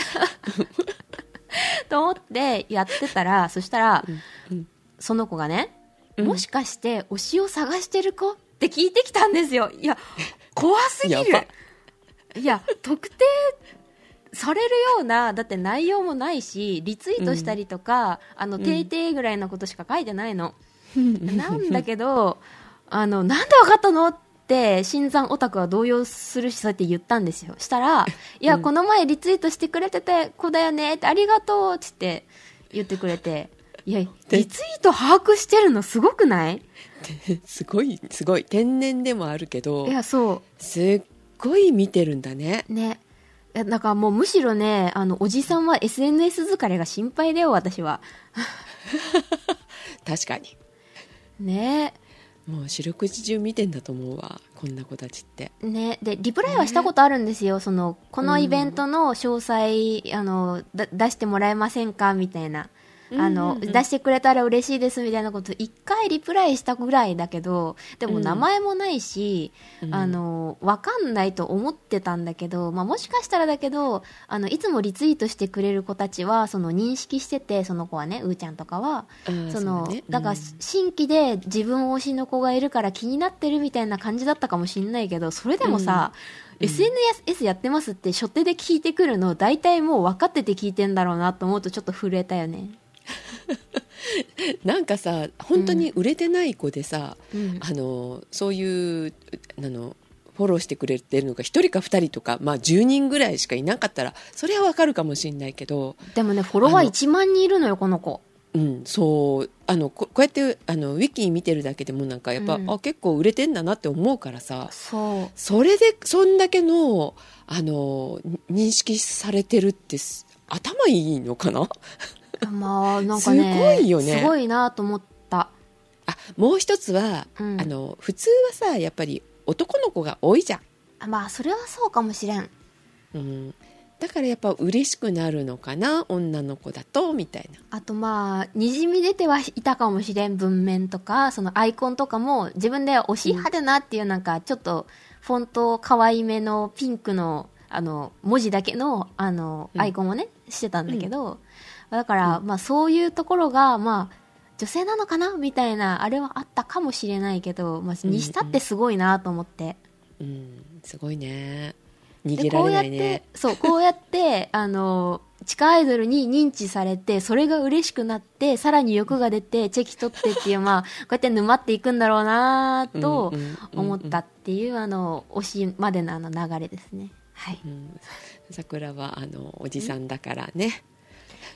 と思ってやってたらそしたら、うん。その子がね、うん。もしかして推しを探してる子って聞いてきたんですよ。いや怖すぎる。いや特定されるようなだって内容もないしリツイートしたりとか、あのん。定々ぐらいのことしか書いてないの、なんだけどあのなんでわかったのって新参オタクは動揺するしそうやって言ったんですよ。したら「いや、うん。この前リツイートしてくれてた子だよね」って「ありがとう」って言ってくれていやリツイート把握してるのすごくない？すごいすごい。天然でもあるけどいやそすっごい見てるんだね。うねだからもうむしろねあのおじさんは SNS 疲れが心配だよ私は。確かに。ね。もう四六時中見てんだと思うわこんな子たちって。ね、でリプライはしたことあるんですよ、そのこのイベントの詳細、あのだ出してもらえませんかみたいな、あのうんうん。うん出してくれたら嬉しいですみたいなこと1回リプライしたぐらいだけどでもうん。名前もないし、うん。あの分かんないと思ってたんだけど、まあ、もしかしたらだけどあのいつもリツイートしてくれる子たちはその認識しててその子はねうーちゃんとかはあーそのうね。だからうん新規で自分推しの子がいるから気になってるみたいな感じだったかもしんないけどそれでもさ、うん。SNS やってますって初手で聞いてくるの大体もう分かってて聞いてんだろうなと思うとちょっと震えたよね。なんかさ本当に売れてない子でさ、うん。あのそういうあのフォローしてくれてるのが1人か2人とか、まあ、10人ぐらいしかいなかったらそれはわかるかもしれないけど、でもねフォロワーあの1万人いるのよこの子。うん、そうあのここうやってあのウィキ見てるだけでもなんかやっぱ、うん。あ結構売れてんだなって思うからさそう。それでそんだけのあの認識されてるってす頭いいのかな？まあなんかねすごいよね。すごいなと思った。あもう一つは、うん。あの普通はさやっぱり男の子が多いじゃん。あまあそれはそうかもしれん。うん、だからやっぱ嬉しくなるのかな女の子だとみたいな。あとまあにじみ出てはいたかもしれん文面とかそのアイコンとかも自分で推し派手なっていうなんかちょっとフォント可愛めのピンクのあの文字だけのあのうん。アイコンをね、してたんだけど、だから、まあそういうところが、まあ、女性なのかなみたいな、あれはあったかもしれないけど、まあ、にしたってすごいなと思って。うんすごいね。逃げで、られこうやってないね、そう、こうやって、あの、地下アイドルに認知されて、それが嬉しくなって、さらに欲が出て、チェキ取ってっていう、まあ、こうやって沼っていくんだろうなとうんうんうんうん。思ったっていう、あの、推しまでのあの流れですね。はい。うん。桜はあのおじさんだからね。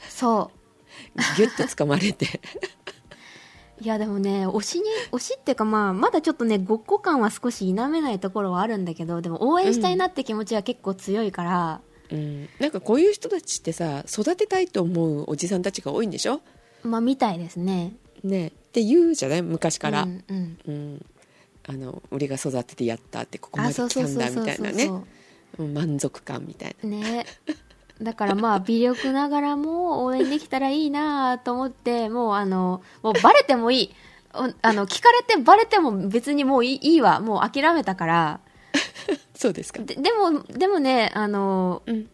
そう。ギュッと掴まれて。いやでもね推しに推しっていうかまあまだちょっとねごっこ感は少し否めないところはあるんだけどでも応援したいなって気持ちは結構強いから、うん、なんかこういう人たちってさ育てたいと思うおじさんたちが多いんでしょ？まあみたいですね。ね。って言うじゃない？昔から、うんうん。うん。あの俺が育ててやったってここまあで来たんだみたいなね。うん満足感みたいな。ね。だからまあ 微力ながらも応援できたらいいなと思ってもうあのもうバレてもいい。おあの聞かれてバレても別にもういいいいわ。もう諦めたから。そうですか。ででもでもねあのうん。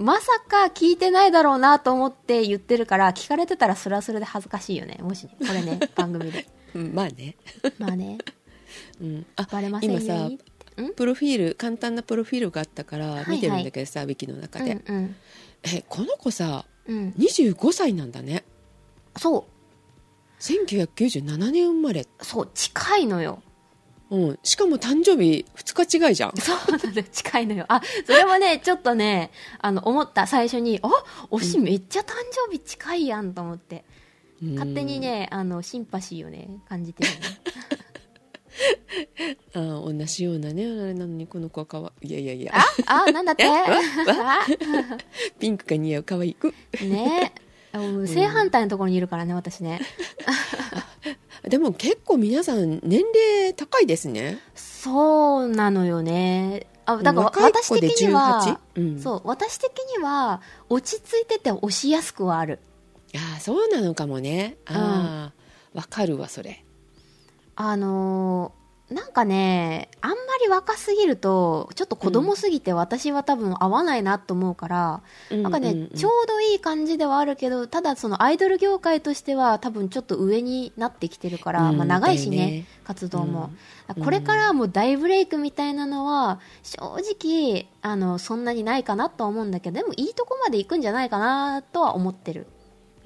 まさか聞いてないだろうなと思って言ってるから、聞かれてたらそれはそれで恥ずかしいよね。もし、これね、番組で。うんまあね、まあね、うん、あバレませんよ。今。さんプロフィール簡単なプロフィールがあったから見てるんだけどさ、ウィキの中で、うんうん。えこの子さうん。25歳なんだねそう。1997年生まれ、そう、近いのよ。うん、しかも誕生日2日違いじゃん そうなんだよ、近いのよ。あ、それはね、ちょっとね、あの、思った、最初に、あ、推しめっちゃ誕生日近いやんと思って。勝手にね、あの、シンパシーをね、感じてる、ね。あ同じようなねあれなのにこの子はかわい。やいやいや。あ、あ、なんだって？ピンクが似合う可愛いくね。正反対のところにいるからね、私ね。でも結構皆さん年齢高いですね。そうなのよね。あ、だから私的には、18うん。そう、私的には、落ち着いてて押しやすくはある。ああそうなのかもね。ああわ、かるわそれあのーなんかね、あんまり若すぎると、ちょっと子供すぎて私は多分合わないなと思うから、なんかね、うんうんうん。ちょうどいい感じではあるけど、ただそのアイドル業界としては多分ちょっと上になってきてるから、うんまあ長いしね、ね。活動も。うん。これからもう大ブレイクみたいなのは、正直、あの、そんなにないかなとは思うんだけど、でもいいとこまで行くんじゃないかなとは思ってる。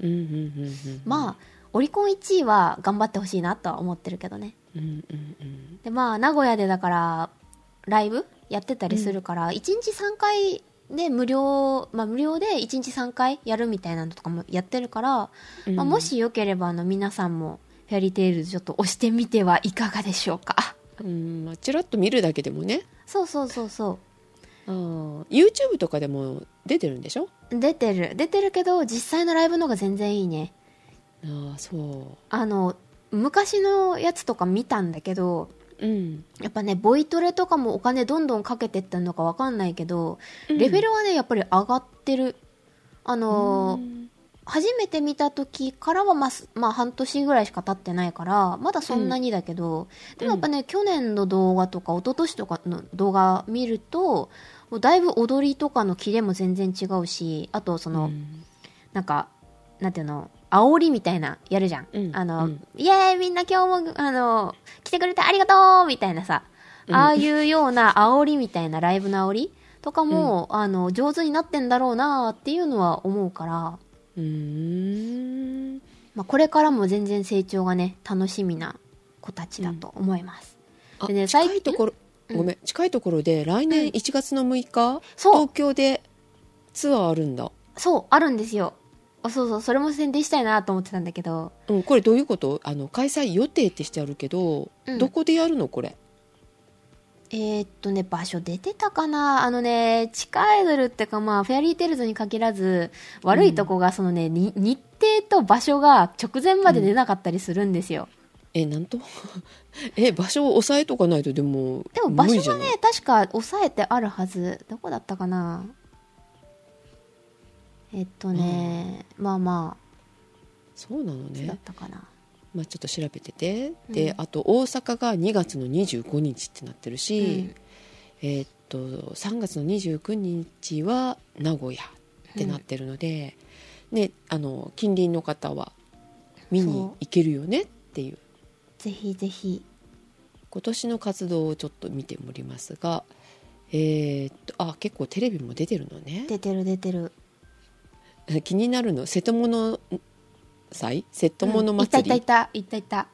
うんうんうんうん。まあ、オリコン1位は頑張ってほしいなとは思ってるけどね。うんうんうん。で、まあ、名古屋でだから、ライブやってたりするから、1日3回で無料、まあ無料で1日3回やるみたいなのとかもやってるから、うん。まあ、もしよければ、あの、皆さんも、フェアリーテイルズちょっと押してみてはいかがでしょうか。うん。まあちらっと見るだけでもね。そうそうそうそう。あー YouTube とかでも出てるんでしょ？出てる。出てるけど実際のライブの方が全然いいねああそあの昔のやつとか見たんだけどううん。やっぱねボイトレとかもお金どんどんかけてったのかわかんないけどうん。レベルはねやっぱり上がってる。あのうん。初めて見た時からはままあ、半年ぐらいしか経ってないからまだそんなにだけど、でもやっぱね、去年の動画とか一昨年とかの動画見るともうだいぶ踊りとかのキレも全然違うしあとその、うん。なんか、なんていうの、煽りみたいな、やるじゃん。うん。あの、うん。イエーイみんな今日も、あの、来てくれてありがとうみたいなさ、うん。ああいうような煽りみたいなライブの煽りとかも、あの、上手になってんだろうなっていうのは思うから、うーん。まあ、これからも全然成長がね、楽しみな子たちだと思います。あでね近最近いところ、うん。ごめん近いところで来年1月の6日、東京でツアーあるんだ、そう、あるんですよ。あそうそう、それも宣伝したいなと思ってたんだけど、うん、これどういうこと？あの開催予定ってしてあるけど、うん。どこでやるの？これ。えーっとね、場所出てたかな？あのね、地下アイドルってかまあ、フェアリーテイルズに限らず、悪いとこがそのね、に日程と場所が直前まで出なかったりするんですよ。えなんと？え場所を押さえとかないとでもでも場無理じゃない？所がね、確か押さえてあるはず。どこだったかな？えっとね、まあまそうなのあ、いつだっね、たかな。まあ、ちょっと調べてて、うん。であと大阪が2月の25日ってなってるし、うん。えーっと3月の29日は名古屋ってなってるので、ね、あの近隣の方は見に行けるよねっていう。ぜひぜひ。今年の活動をちょっと見ておりますがえーっとあ結構テレビも出てるのね。出てる出てる気になるの瀬戸物祭？瀬戸物うんいたい祭り、たいたいたいた。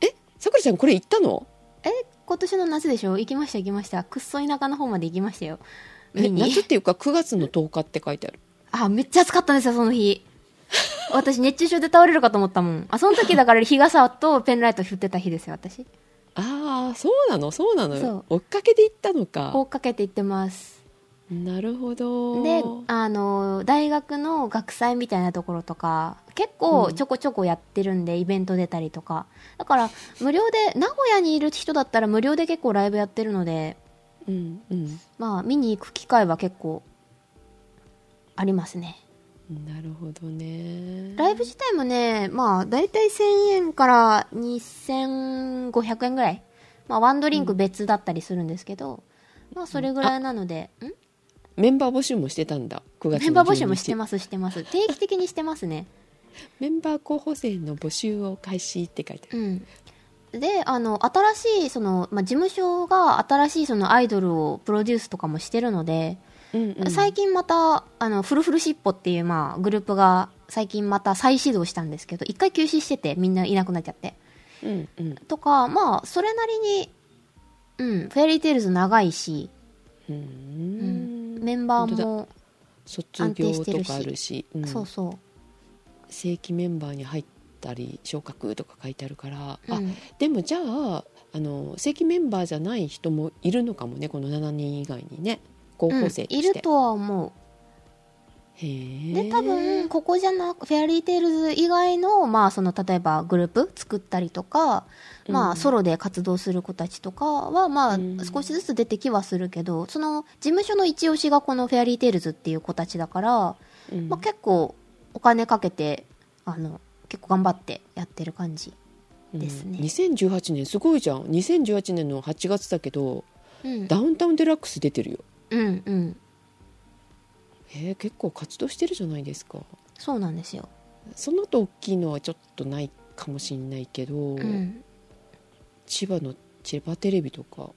えさくらちゃんこれ行ったの？え今年の夏でしょ？行きました行きました。くっそ田舎の方まで行きましたよ。夏っていうか9月の10日って書いてある。あめっちゃ暑かったんですよその日。私熱中症で倒れるかと思ったもん。あその時だから日傘とペンライト振ってた日ですよ私。ああそうなの？そうなの追っかけで行ったのか。追っかけて行ってますなるほど。であの大学の学祭みたいなところとか結構ちょこちょこやってるんで、イベント出たりとか。だから無料で名古屋にいる人だったら無料で結構ライブやってるのでうんうん。まあ見に行く機会は結構ありますね。なるほどね。ライブ自体もねまあ大体1000円から2500円ぐらい。まあワンドリンク別だったりするんですけど、まあそれぐらいなので、ん？メンバー募集もしてたんだ。9月のメンバー募集もしてすますしてます。定期的にしてますね。メンバー候補生の募集を開始って書いてある。うん。であの新しいその、まあ、事務所が新しいそのアイドルをプロデュースとかもしてるので、うんうん。最近またあのフルフルしっぽっていう、まあ、グループが最近また再始動したんですけど一回休止しててみんないなくなっちゃって。うんうん。とかまあそれなりにうんフェアリーテイルズ長いし、うん、メンバーも、卒業とかあるし。うん。そうそう。正規メンバーに入ったり昇格とか書いてあるから、あうん。でもじゃああの正規メンバーじゃない人もいるのかもねこの7人以外にね。高校生とうん、いして、るとは思へう。えで多分ここじゃなくフェアリーテイルズ以外の,、まあその例えばグループ作ったりとか、まうん。あ、ソロで活動する子たちとかは、まあうん。少しずつ出てきはするけどその事務所の一押しがこのフェアリーテイルズっていう子たちだから、うん。まあ、結構お金かけてあの結構頑張ってやってる感じですね。うん2018年すごいじゃん。2018年の8月だけどうん。ダウンタウンデラックス出てるよ。うんうんへえ結構活動してるじゃないですか。そうなんですよ、その後大きいのはちょっとないかもしれないけど、うん、千葉の千葉テレビとか。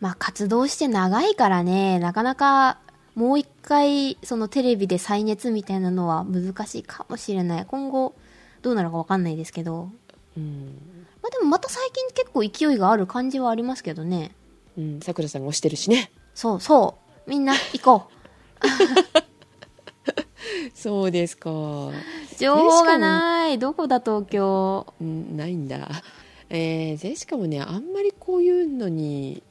まあ活動して長いからねなかなかもう一回そのテレビで再熱みたいなのは難しいかもしれない。今後どうなるか分かんないですけど。うん。まあでもまた最近結構勢いがある感じはありますけどね。うんさくらさんが推してるしね。そうそう。みんな行こ そうですか、う情報がない。どこだ東京？うん、ないんだ。えー、でしかもねあんまりこういうのに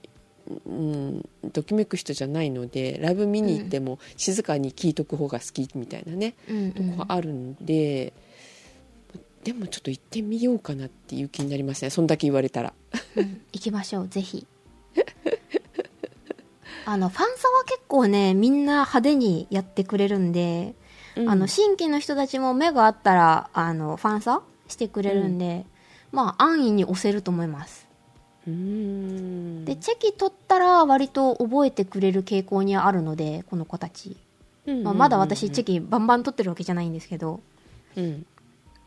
うん、ときめく人じゃないのでライブ見に行っても静かに聴いとく方が好きみたいなね、うんとこがあるんででもちょっと行ってみようかなっていう気になりますねそんだけ言われたら。うん行きましょうぜひ。あのファンサ構ねみんな派手にやってくれるんで、うん。あの新規の人たちも目があったらあのファンサしてくれるんで、まあ安易に押せると思います。うーん。でチェキ取ったら割と覚えてくれる傾向にあるのでこの子たち、まあ、まだ私チェキバンバン取ってるわけじゃないんですけど。うん。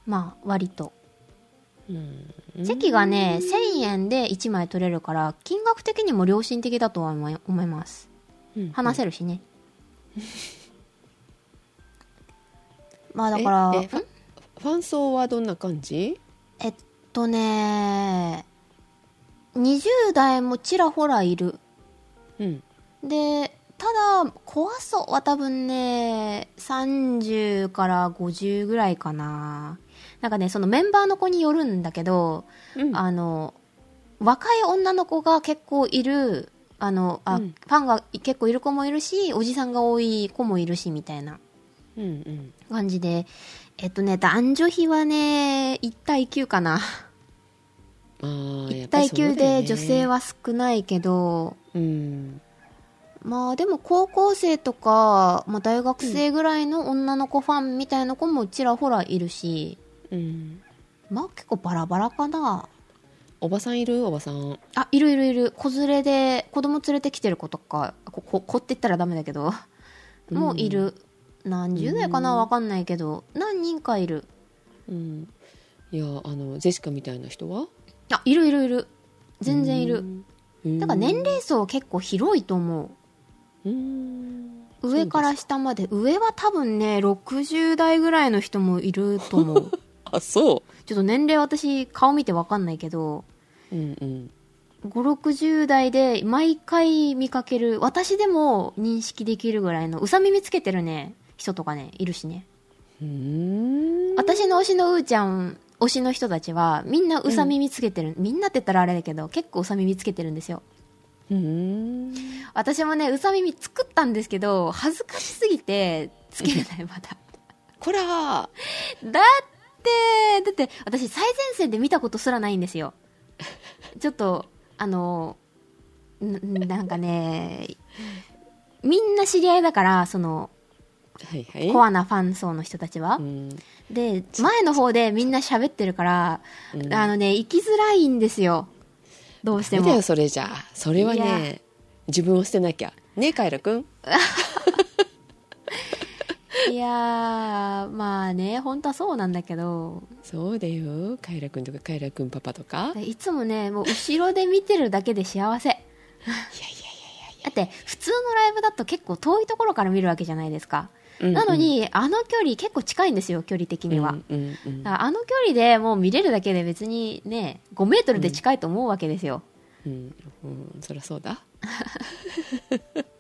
まあ割と。うん。チェキがね1000円で1枚取れるから金額的にも良心的だとは思います。うん話せるしね、まあだからんええファファン層はどんな感じ？えっとね20代もちらほらいる。うん。でただ怖そうは多分ね30から50ぐらいかな。なんかねそのメンバーの子によるんだけど、うん。あの若い女の子が結構いるあのあ、うん。ファンが結構いる子もいるしおじさんが多い子もいるしみたいなうんうん。感じで。えっとね男女比はね1対9かな。あーや1対っぱりそうだよ9でね女性は少ないけど、うん。まあでも高校生とか、まあ、大学生ぐらいの女の子ファンみたいな子もちらほらいるし、うん。まあ結構バラバラかな。おばさんいる？おばさん。あ、いるいるいる。子連れで、子供連れてきてる子とか、ここ子って言ったらダメだけど、もういる。何十代かな？うん。わかんないけど。何人かいる。うん。いやあのジェシカみたいな人は？あいるいるいる。全然いる。うん。だから年齢層結構広いと思う。んう上から下まで上は多分ね60代ぐらいの人もいると思うあそちょっと年齢私顔見てわかんないけどううん。うん560代で毎回見かける私でも認識できるぐらいのうさ耳つけてるね人とかねいるしね。うん。私の推しのうーちゃん推しの人たちはみんなうさ耳つけてる、みんなって言ったらあれだけど結構うさ耳つけてるんですよ。うん。私もねうさ耳作ったんですけど恥ずかしすぎてつけれないまだ。こら だってだって私最前線で見たことすらないんですよ。ちょっとあのんなんかねみんな知り合いだからそのはいはい。コアなファン層の人たちは、うん。で前の方でみんな喋ってるから、うん。あのね行きづらいんですよ。どうしても。だよそれじゃあ。それはね自分を捨てなきゃ。ねえカイラくん いやーまあね本当はそうなんだけど。そうだよ。カイラくんとかカイラくんパパとか。いやいいつもねもう後ろで見てるだけで幸せ。やいだって普通のライブだと結構遠いところから見るわけじゃないですか、やいやなのにあの距離結構近いんですよ距離的には、うんうんうん。あの距離でもう見れるだけで別にね5メートルで近いと思うわけですよ、うん。うん。そりゃそうだ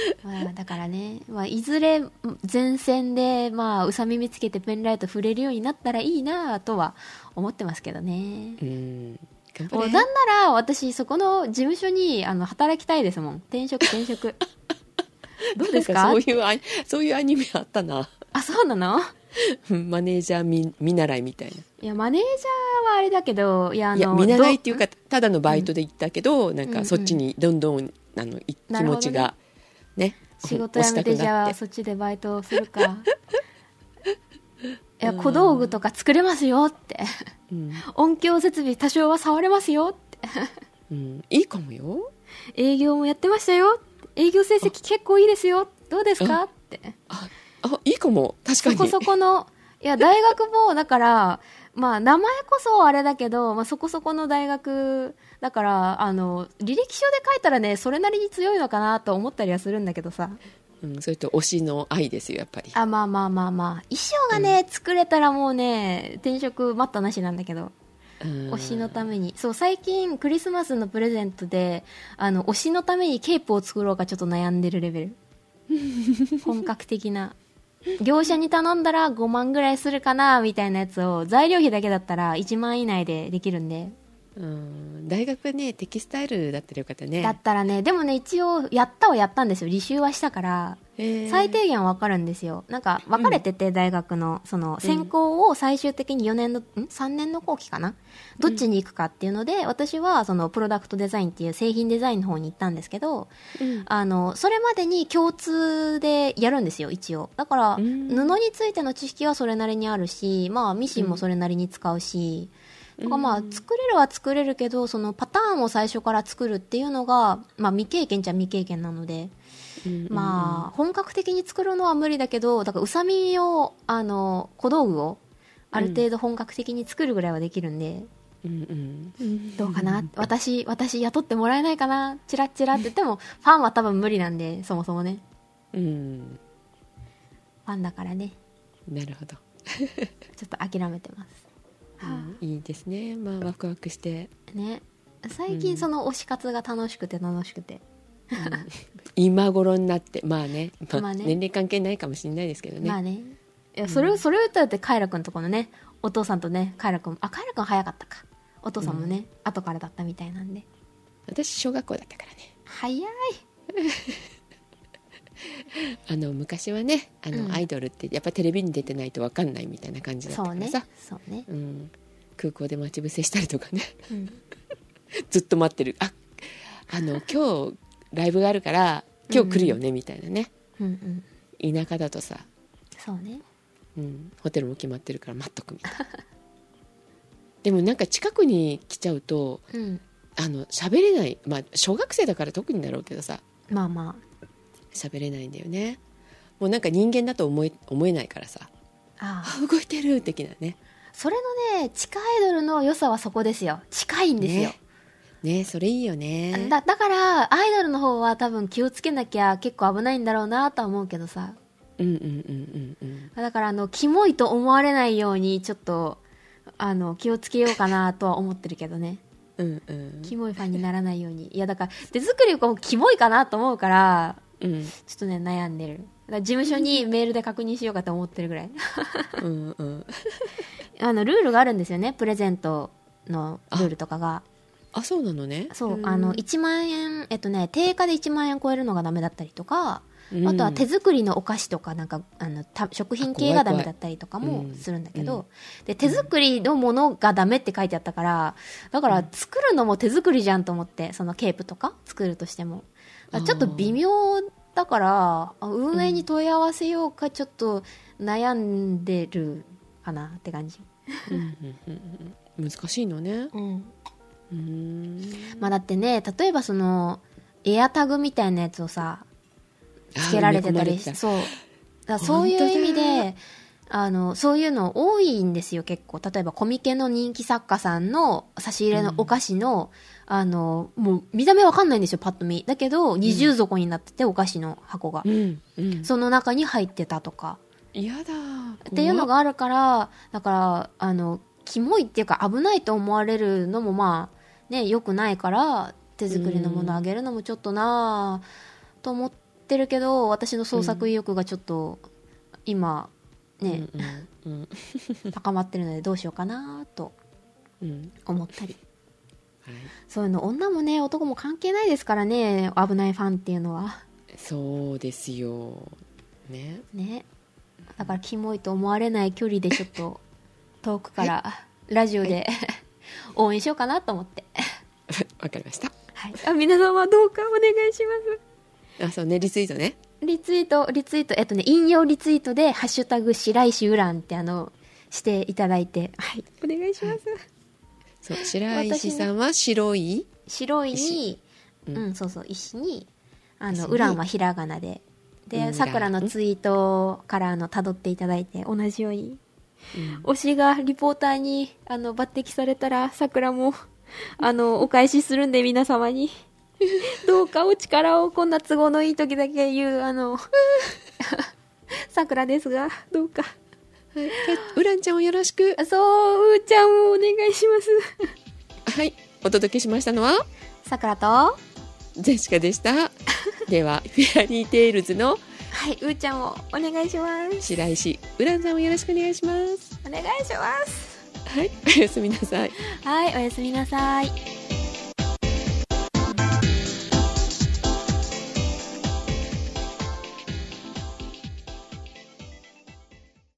まあ、だからね、まあ、いずれ前線で、まあ、うさ耳つけてペンライト触れるようになったらいいなとは思ってますけどね。うん。なんなら私そこの事務所にあの働きたいですもん。転職転職。どうですか？なんそういうアニそういうアニメあったな。あそうなの？う んマネージャー見見習いみたいいやマネージャーはあれだけどいやあのないや見習いっていうどかただのバイトで行ったけど、なんうんうん。かそっちにどんどんあのい気なるほどね。持ちがね。仕事辞めてじゃあそっちでバイトをするか。いや小道具とか作れますよって。うん。音響設備多少は触れますよって。うん、いいかもよ。営業もやってましたよ営業成績結構いいですよ。どうですかって。ああいいかも。確かに。そこそこのいや大学もだからまあ名前こそあれだけど、まあ、そこそこの大学だからあの履歴書で書いたらねそれなりに強いのかなと思ったりはするんだけどさ。うん、それと推しの愛ですよやっぱり。あまあまあまあまあ。衣装がね、作れたらもうね転職待ったなしなんだけど。うん。推しのために。そう最近クリスマスのプレゼントであの推しのためにケープを作ろうかちょっと悩んでるレベル。本格的な。業者に頼んだら5万ぐらいするかなみたいなやつを材料費だけだったら1万以内でできるんでうん。大学はねテキスタイルだったらよかったね。だったらねでもね一応やったはやったんですよ。履修はしたから最低限わかるんですよ。なんか分かれてて、大学のその専攻を最終的に4年の、ん？3年の後期かな？どっちに行くかっていうので、私はそのプロダクトデザインっていう製品デザインの方に行ったんですけどうん。あのそれまでに共通でやるんですよ一応。だから布ん。についての知識はそれなりにあるし、まあ、ミシンもそれなりに使うし、だからまあ作れるは作れるけどそのパターンを最初から作るっていうのが、まあ、未経験じゃ未経験なので、うんまあ本格的に作るのは無理だけどだからうさみをあの小道具をある程度本格的に作るぐらいはできるんで、うんうん。どうかな？私私雇ってもらえないかな？チラッチラって言ってもファンは多分無理なんでそもそもね。うん。ファンだからね。なるほど、ちょっと諦めてますうんいいですね。まあワクワクして。ね。最近その推し活が楽しくて。楽しくて、今頃になってまあね,、まあまあね。年齢関係ないかもしれないですけどね、まあね。いやそれをそれを言ったらってカイラ君とこのねお父さんとねカイラ君あカイラ君早かったか。お父さんもね、後からだったみたいなんで。私小学校だったからね。早い あの昔はねあの、うん。アイドルってやっぱテレビに出てないと分かんないみたいな感じだったそうねからさ。そうね、うん、空港で待ち伏せしたりとかね。うん、ずっと待ってる。ああの 今日ライブがあるから今日来るよね、みたいなね。うんうん。田舎だとさ、そうね。うん、ホテルも決まってるから待っとくみたいな。でもなんか近くに来ちゃうとうん。あの喋れない。まあ小学生だから特にだろうけどさ。まあま喋れないんだよね。もうなんか人間だと思え思えないからさ。ああ。あ動いてる的なね。それのね地下アイドルの良さはそこですよ。近いんですよ、ね。ねそれいいよね。だだからアイドルの方は多分気をつけなきゃ結構危ないんだろうなとは思うけどさ。うんうんうんうんうん。だからあのキモいと思われないようにちょっとあの気をつけようかなとは思ってるけどね。うんうん。キモいファンにならないように。いやだから手作りもキモいかなと思うからうん。ちょっとね悩んでる。だから事務所にメールで確認しようかと思ってるぐらい。うんうん。あのルールがあるんですよね。プレゼントのルールとかが。あそうなのね。そうあの1万円えっとね定価で1万円超えるのがダメだったりとかうん。あとは手作りのお菓子とかなんかあのた食品系がダメだったりとかもするんだけうん。ど、で手作りのものがダメって書いてあったからだから作るのも手作りじゃんと思ってそのケープとか作るとしてもちょっと微妙だからあ運営に問い合わせようかちょっと悩んでるかなって感じ、うんうんうんうん。難しいのね。うん。うんまあだってね例えばそのエアタグみたいなやつをさつけられてたりしてそう。だそういう意味であのそういうの多いんですよ結構。例えばコミケの人気作家さんの差し入れのお菓子の、あのもう見た目わかんないんですよパッと見。だけど二重底になってて、お菓子の箱が、うんうん。その中に入ってたとか。嫌だ。っていうのがあるからだからあのキモいっていうか危ないと思われるのもまあね良くないから手作りのものあげるのもちょっとなあと思ってるけど私の創作意欲がちょっと今ね、うんうん高まってるのでどうしようかなとうん。うん思ったり。はいそういうの女もね男も関係ないですからね危ないファンっていうのは。そうですよ。ね。ね。だからキモいと思われない距離でちょっと 遠くからラジオで 応援しようかなと思って、わかりました。はい、あ皆様どうかお願いしまあそうねリツイートね。すリツイートリツイートえっとね引用リツイートで「ハッシュタグ白石ウラン」ってあのしていただいて。はい。お願いします、そう白石さんは白い白いに石う、うんんそうそう石にあのウランはひらがなで。うんでさくらのツイートからあの辿っていただいて同じように。うん。推しがリポーターにあの抜擢されたらさくらもあのお返しするんで皆様に。どうかお力をこんな都合のいい時だけ言うあの さくらですがどうかはいウランちゃんをよろしく。そううーちゃんをお願いしま はいお届けしましたのは？すさくらと？はジェシカでした。ではフェアリーテイルズのいうーちゃんをお願いします。白石ウランさんをよろしくお願いします。お願いします。はいおやすみなさい。はいおやすみなさい